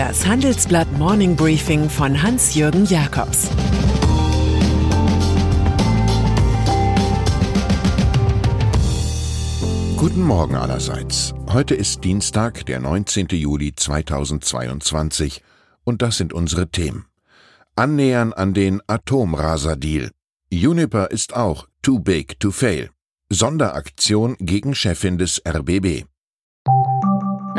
Das Handelsblatt Morning Briefing von Hans-Jürgen Jakobs Guten Morgen allerseits. Heute ist Dienstag, der 19. Juli 2022 und das sind unsere Themen. Annähern an den Atomraser-Deal. Juniper ist auch too big to fail. Sonderaktion gegen Chefin des RBB.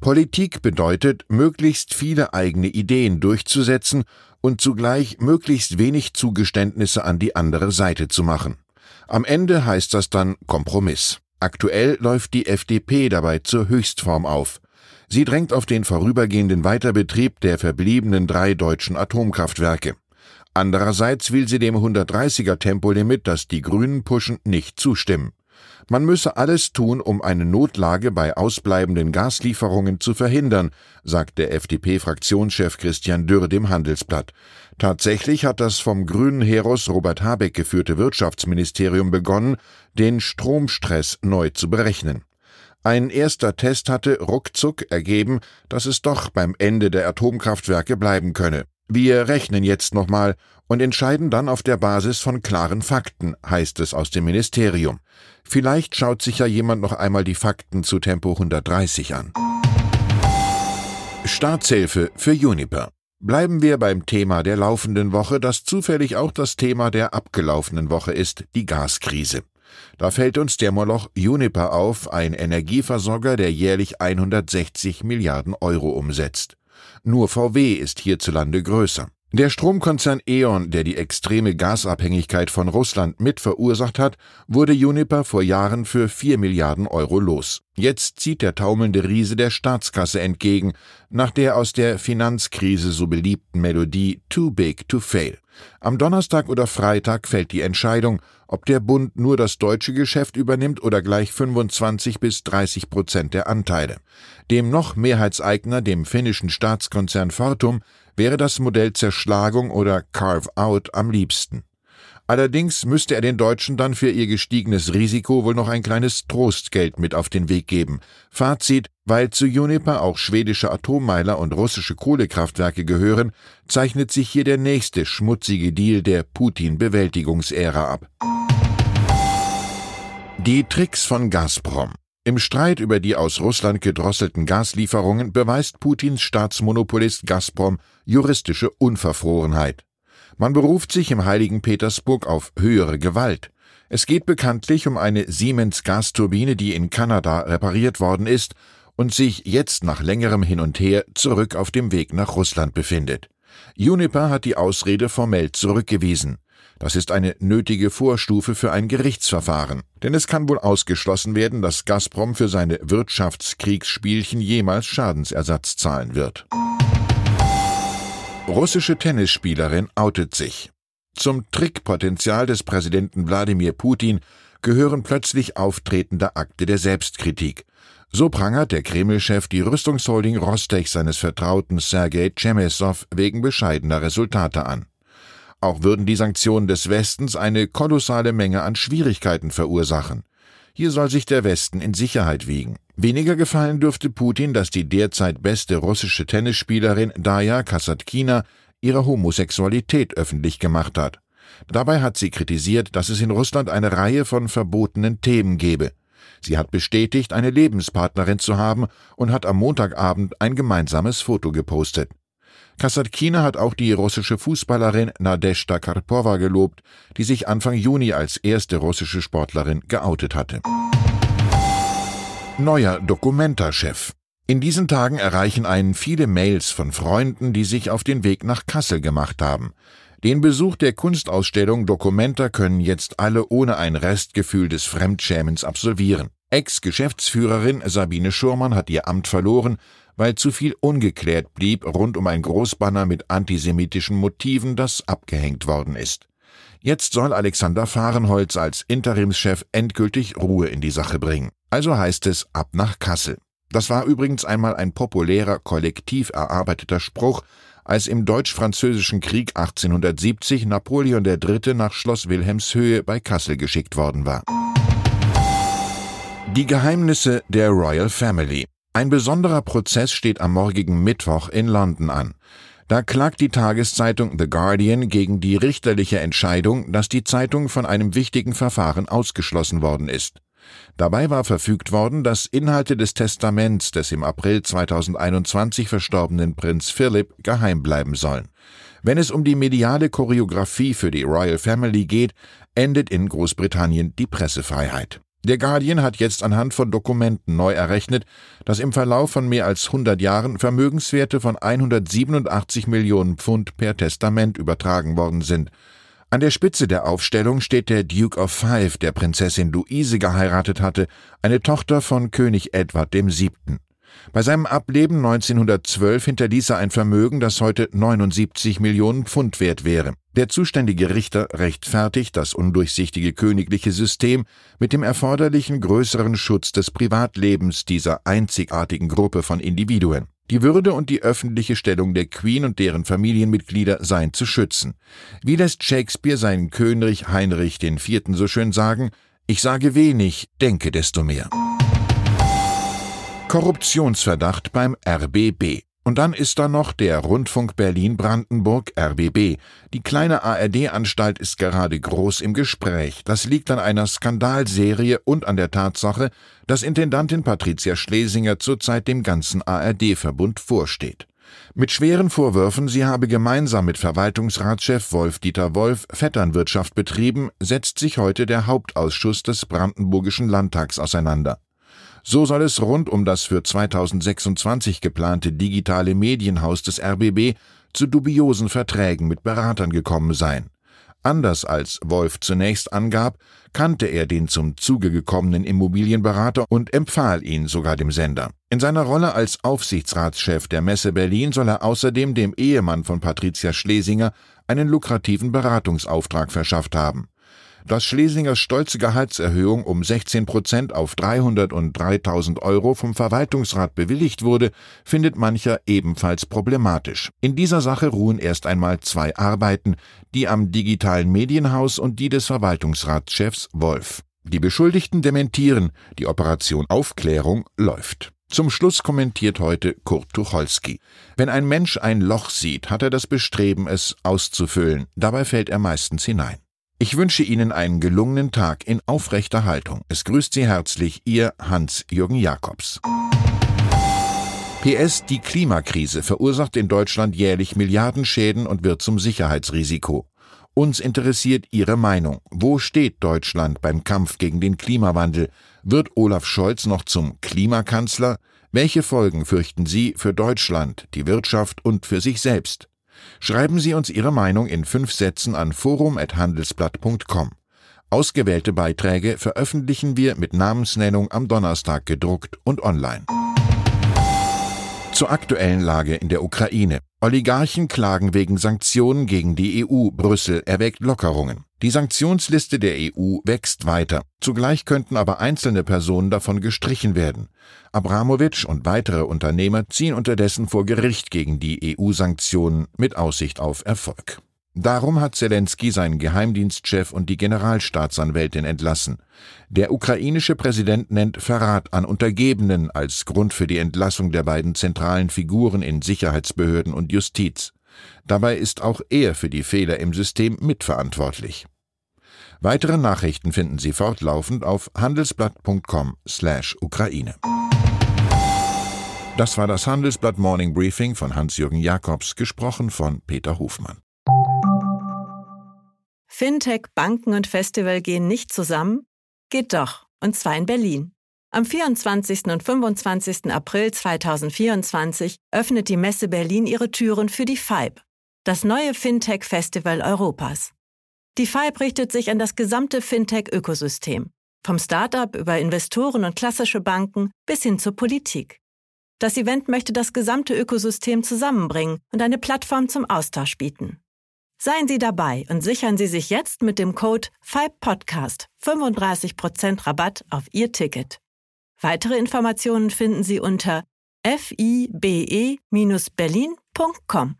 Politik bedeutet, möglichst viele eigene Ideen durchzusetzen und zugleich möglichst wenig Zugeständnisse an die andere Seite zu machen. Am Ende heißt das dann Kompromiss. Aktuell läuft die FDP dabei zur Höchstform auf. Sie drängt auf den vorübergehenden Weiterbetrieb der verbliebenen drei deutschen Atomkraftwerke. Andererseits will sie dem 130er Tempolimit, das die Grünen pushen, nicht zustimmen. Man müsse alles tun, um eine Notlage bei ausbleibenden Gaslieferungen zu verhindern, sagt der FDP-Fraktionschef Christian Dürr dem Handelsblatt. Tatsächlich hat das vom grünen Heros Robert Habeck geführte Wirtschaftsministerium begonnen, den Stromstress neu zu berechnen. Ein erster Test hatte ruckzuck ergeben, dass es doch beim Ende der Atomkraftwerke bleiben könne. Wir rechnen jetzt nochmal und entscheiden dann auf der Basis von klaren Fakten, heißt es aus dem Ministerium. Vielleicht schaut sich ja jemand noch einmal die Fakten zu Tempo 130 an. Staatshilfe für Juniper. Bleiben wir beim Thema der laufenden Woche, das zufällig auch das Thema der abgelaufenen Woche ist, die Gaskrise. Da fällt uns der Moloch Juniper auf, ein Energieversorger, der jährlich 160 Milliarden Euro umsetzt. Nur VW ist hierzulande größer. Der Stromkonzern E.ON, der die extreme Gasabhängigkeit von Russland mit verursacht hat, wurde Juniper vor Jahren für 4 Milliarden Euro los. Jetzt zieht der taumelnde Riese der Staatskasse entgegen, nach der aus der Finanzkrise so beliebten Melodie Too Big to Fail. Am Donnerstag oder Freitag fällt die Entscheidung, ob der Bund nur das deutsche Geschäft übernimmt oder gleich 25 bis 30 Prozent der Anteile. Dem noch Mehrheitseigner, dem finnischen Staatskonzern Fortum, wäre das Modell Zerschlagung oder Carve-out am liebsten. Allerdings müsste er den Deutschen dann für ihr gestiegenes Risiko wohl noch ein kleines Trostgeld mit auf den Weg geben. Fazit, weil zu Juniper auch schwedische Atommeiler und russische Kohlekraftwerke gehören, zeichnet sich hier der nächste schmutzige Deal der Putin-Bewältigungsära ab. Die Tricks von Gazprom. Im Streit über die aus Russland gedrosselten Gaslieferungen beweist Putins Staatsmonopolist Gazprom juristische Unverfrorenheit. Man beruft sich im heiligen Petersburg auf höhere Gewalt. Es geht bekanntlich um eine Siemens Gasturbine, die in Kanada repariert worden ist und sich jetzt nach längerem Hin und Her zurück auf dem Weg nach Russland befindet. Juniper hat die Ausrede formell zurückgewiesen. Das ist eine nötige Vorstufe für ein Gerichtsverfahren, denn es kann wohl ausgeschlossen werden, dass Gazprom für seine Wirtschaftskriegsspielchen jemals Schadensersatz zahlen wird. Russische Tennisspielerin outet sich. Zum Trickpotenzial des Präsidenten Wladimir Putin gehören plötzlich auftretende Akte der Selbstkritik. So prangert der Kreml-Chef die Rüstungsholding Rostech seines Vertrauten Sergei Chemesov wegen bescheidener Resultate an. Auch würden die Sanktionen des Westens eine kolossale Menge an Schwierigkeiten verursachen. Hier soll sich der Westen in Sicherheit wiegen. Weniger gefallen dürfte Putin, dass die derzeit beste russische Tennisspielerin Daya Kasatkina ihre Homosexualität öffentlich gemacht hat. Dabei hat sie kritisiert, dass es in Russland eine Reihe von verbotenen Themen gebe. Sie hat bestätigt, eine Lebenspartnerin zu haben und hat am Montagabend ein gemeinsames Foto gepostet. Kasatkina hat auch die russische Fußballerin Nadezhda Karpova gelobt, die sich Anfang Juni als erste russische Sportlerin geoutet hatte. Neuer Dokumenta-Chef. In diesen Tagen erreichen einen viele Mails von Freunden, die sich auf den Weg nach Kassel gemacht haben. Den Besuch der Kunstausstellung Documenta können jetzt alle ohne ein Restgefühl des Fremdschämens absolvieren. Ex-Geschäftsführerin Sabine Schurmann hat ihr Amt verloren, weil zu viel ungeklärt blieb rund um ein Großbanner mit antisemitischen Motiven, das abgehängt worden ist. Jetzt soll Alexander Fahrenholz als Interimschef endgültig Ruhe in die Sache bringen. Also heißt es ab nach Kassel. Das war übrigens einmal ein populärer, kollektiv erarbeiteter Spruch, als im Deutsch-Französischen Krieg 1870 Napoleon III. nach Schloss Wilhelmshöhe bei Kassel geschickt worden war. Die Geheimnisse der Royal Family. Ein besonderer Prozess steht am morgigen Mittwoch in London an. Da klagt die Tageszeitung The Guardian gegen die richterliche Entscheidung, dass die Zeitung von einem wichtigen Verfahren ausgeschlossen worden ist. Dabei war verfügt worden, dass Inhalte des Testaments des im April 2021 verstorbenen Prinz Philip geheim bleiben sollen. Wenn es um die mediale Choreografie für die Royal Family geht, endet in Großbritannien die Pressefreiheit. Der Guardian hat jetzt anhand von Dokumenten neu errechnet, dass im Verlauf von mehr als 100 Jahren Vermögenswerte von 187 Millionen Pfund per Testament übertragen worden sind. An der Spitze der Aufstellung steht der Duke of Five, der Prinzessin Luise geheiratet hatte, eine Tochter von König Edward VII. Bei seinem Ableben 1912 hinterließ er ein Vermögen, das heute 79 Millionen Pfund wert wäre. Der zuständige Richter rechtfertigt das undurchsichtige königliche System mit dem erforderlichen größeren Schutz des Privatlebens dieser einzigartigen Gruppe von Individuen. Die Würde und die öffentliche Stellung der Queen und deren Familienmitglieder seien zu schützen. Wie lässt Shakespeare seinen König Heinrich IV. so schön sagen, ich sage wenig, denke desto mehr. Korruptionsverdacht beim RBB. Und dann ist da noch der Rundfunk Berlin-Brandenburg RBB. Die kleine ARD-Anstalt ist gerade groß im Gespräch. Das liegt an einer Skandalserie und an der Tatsache, dass Intendantin Patricia Schlesinger zurzeit dem ganzen ARD-Verbund vorsteht. Mit schweren Vorwürfen, sie habe gemeinsam mit Verwaltungsratschef Wolf-Dieter Wolf Vetternwirtschaft betrieben, setzt sich heute der Hauptausschuss des Brandenburgischen Landtags auseinander. So soll es rund um das für 2026 geplante digitale Medienhaus des RBB zu dubiosen Verträgen mit Beratern gekommen sein. Anders als Wolf zunächst angab, kannte er den zum Zuge gekommenen Immobilienberater und empfahl ihn sogar dem Sender. In seiner Rolle als Aufsichtsratschef der Messe Berlin soll er außerdem dem Ehemann von Patricia Schlesinger einen lukrativen Beratungsauftrag verschafft haben. Dass Schlesingers stolze Gehaltserhöhung um 16 Prozent auf 303.000 Euro vom Verwaltungsrat bewilligt wurde, findet mancher ebenfalls problematisch. In dieser Sache ruhen erst einmal zwei Arbeiten, die am digitalen Medienhaus und die des Verwaltungsratschefs Wolf. Die Beschuldigten dementieren, die Operation Aufklärung läuft. Zum Schluss kommentiert heute Kurt Tucholsky. Wenn ein Mensch ein Loch sieht, hat er das Bestreben, es auszufüllen. Dabei fällt er meistens hinein. Ich wünsche Ihnen einen gelungenen Tag in aufrechter Haltung. Es grüßt Sie herzlich Ihr Hans-Jürgen Jakobs. PS Die Klimakrise verursacht in Deutschland jährlich Milliardenschäden und wird zum Sicherheitsrisiko. Uns interessiert Ihre Meinung. Wo steht Deutschland beim Kampf gegen den Klimawandel? Wird Olaf Scholz noch zum Klimakanzler? Welche Folgen fürchten Sie für Deutschland, die Wirtschaft und für sich selbst? Schreiben Sie uns Ihre Meinung in fünf Sätzen an forum.handelsblatt.com. Ausgewählte Beiträge veröffentlichen wir mit Namensnennung am Donnerstag gedruckt und online. Zur aktuellen Lage in der Ukraine. Oligarchen klagen wegen Sanktionen gegen die EU. Brüssel erwägt Lockerungen. Die Sanktionsliste der EU wächst weiter. Zugleich könnten aber einzelne Personen davon gestrichen werden. Abramowitsch und weitere Unternehmer ziehen unterdessen vor Gericht gegen die EU-Sanktionen mit Aussicht auf Erfolg. Darum hat Zelensky seinen Geheimdienstchef und die Generalstaatsanwältin entlassen. Der ukrainische Präsident nennt Verrat an Untergebenen als Grund für die Entlassung der beiden zentralen Figuren in Sicherheitsbehörden und Justiz. Dabei ist auch er für die Fehler im System mitverantwortlich. Weitere Nachrichten finden Sie fortlaufend auf handelsblatt.com/Ukraine. Das war das Handelsblatt Morning Briefing von Hans-Jürgen Jakobs, gesprochen von Peter Hofmann. Fintech, Banken und Festival gehen nicht zusammen? Geht doch, und zwar in Berlin. Am 24. und 25. April 2024 öffnet die Messe Berlin ihre Türen für die FIBE das neue Fintech-Festival Europas. Die FIBE richtet sich an das gesamte Fintech-Ökosystem, vom Startup über Investoren und klassische Banken bis hin zur Politik. Das Event möchte das gesamte Ökosystem zusammenbringen und eine Plattform zum Austausch bieten. Seien Sie dabei und sichern Sie sich jetzt mit dem Code FIBEPodcast 35% Rabatt auf Ihr Ticket. Weitere Informationen finden Sie unter fibe-berlin.com.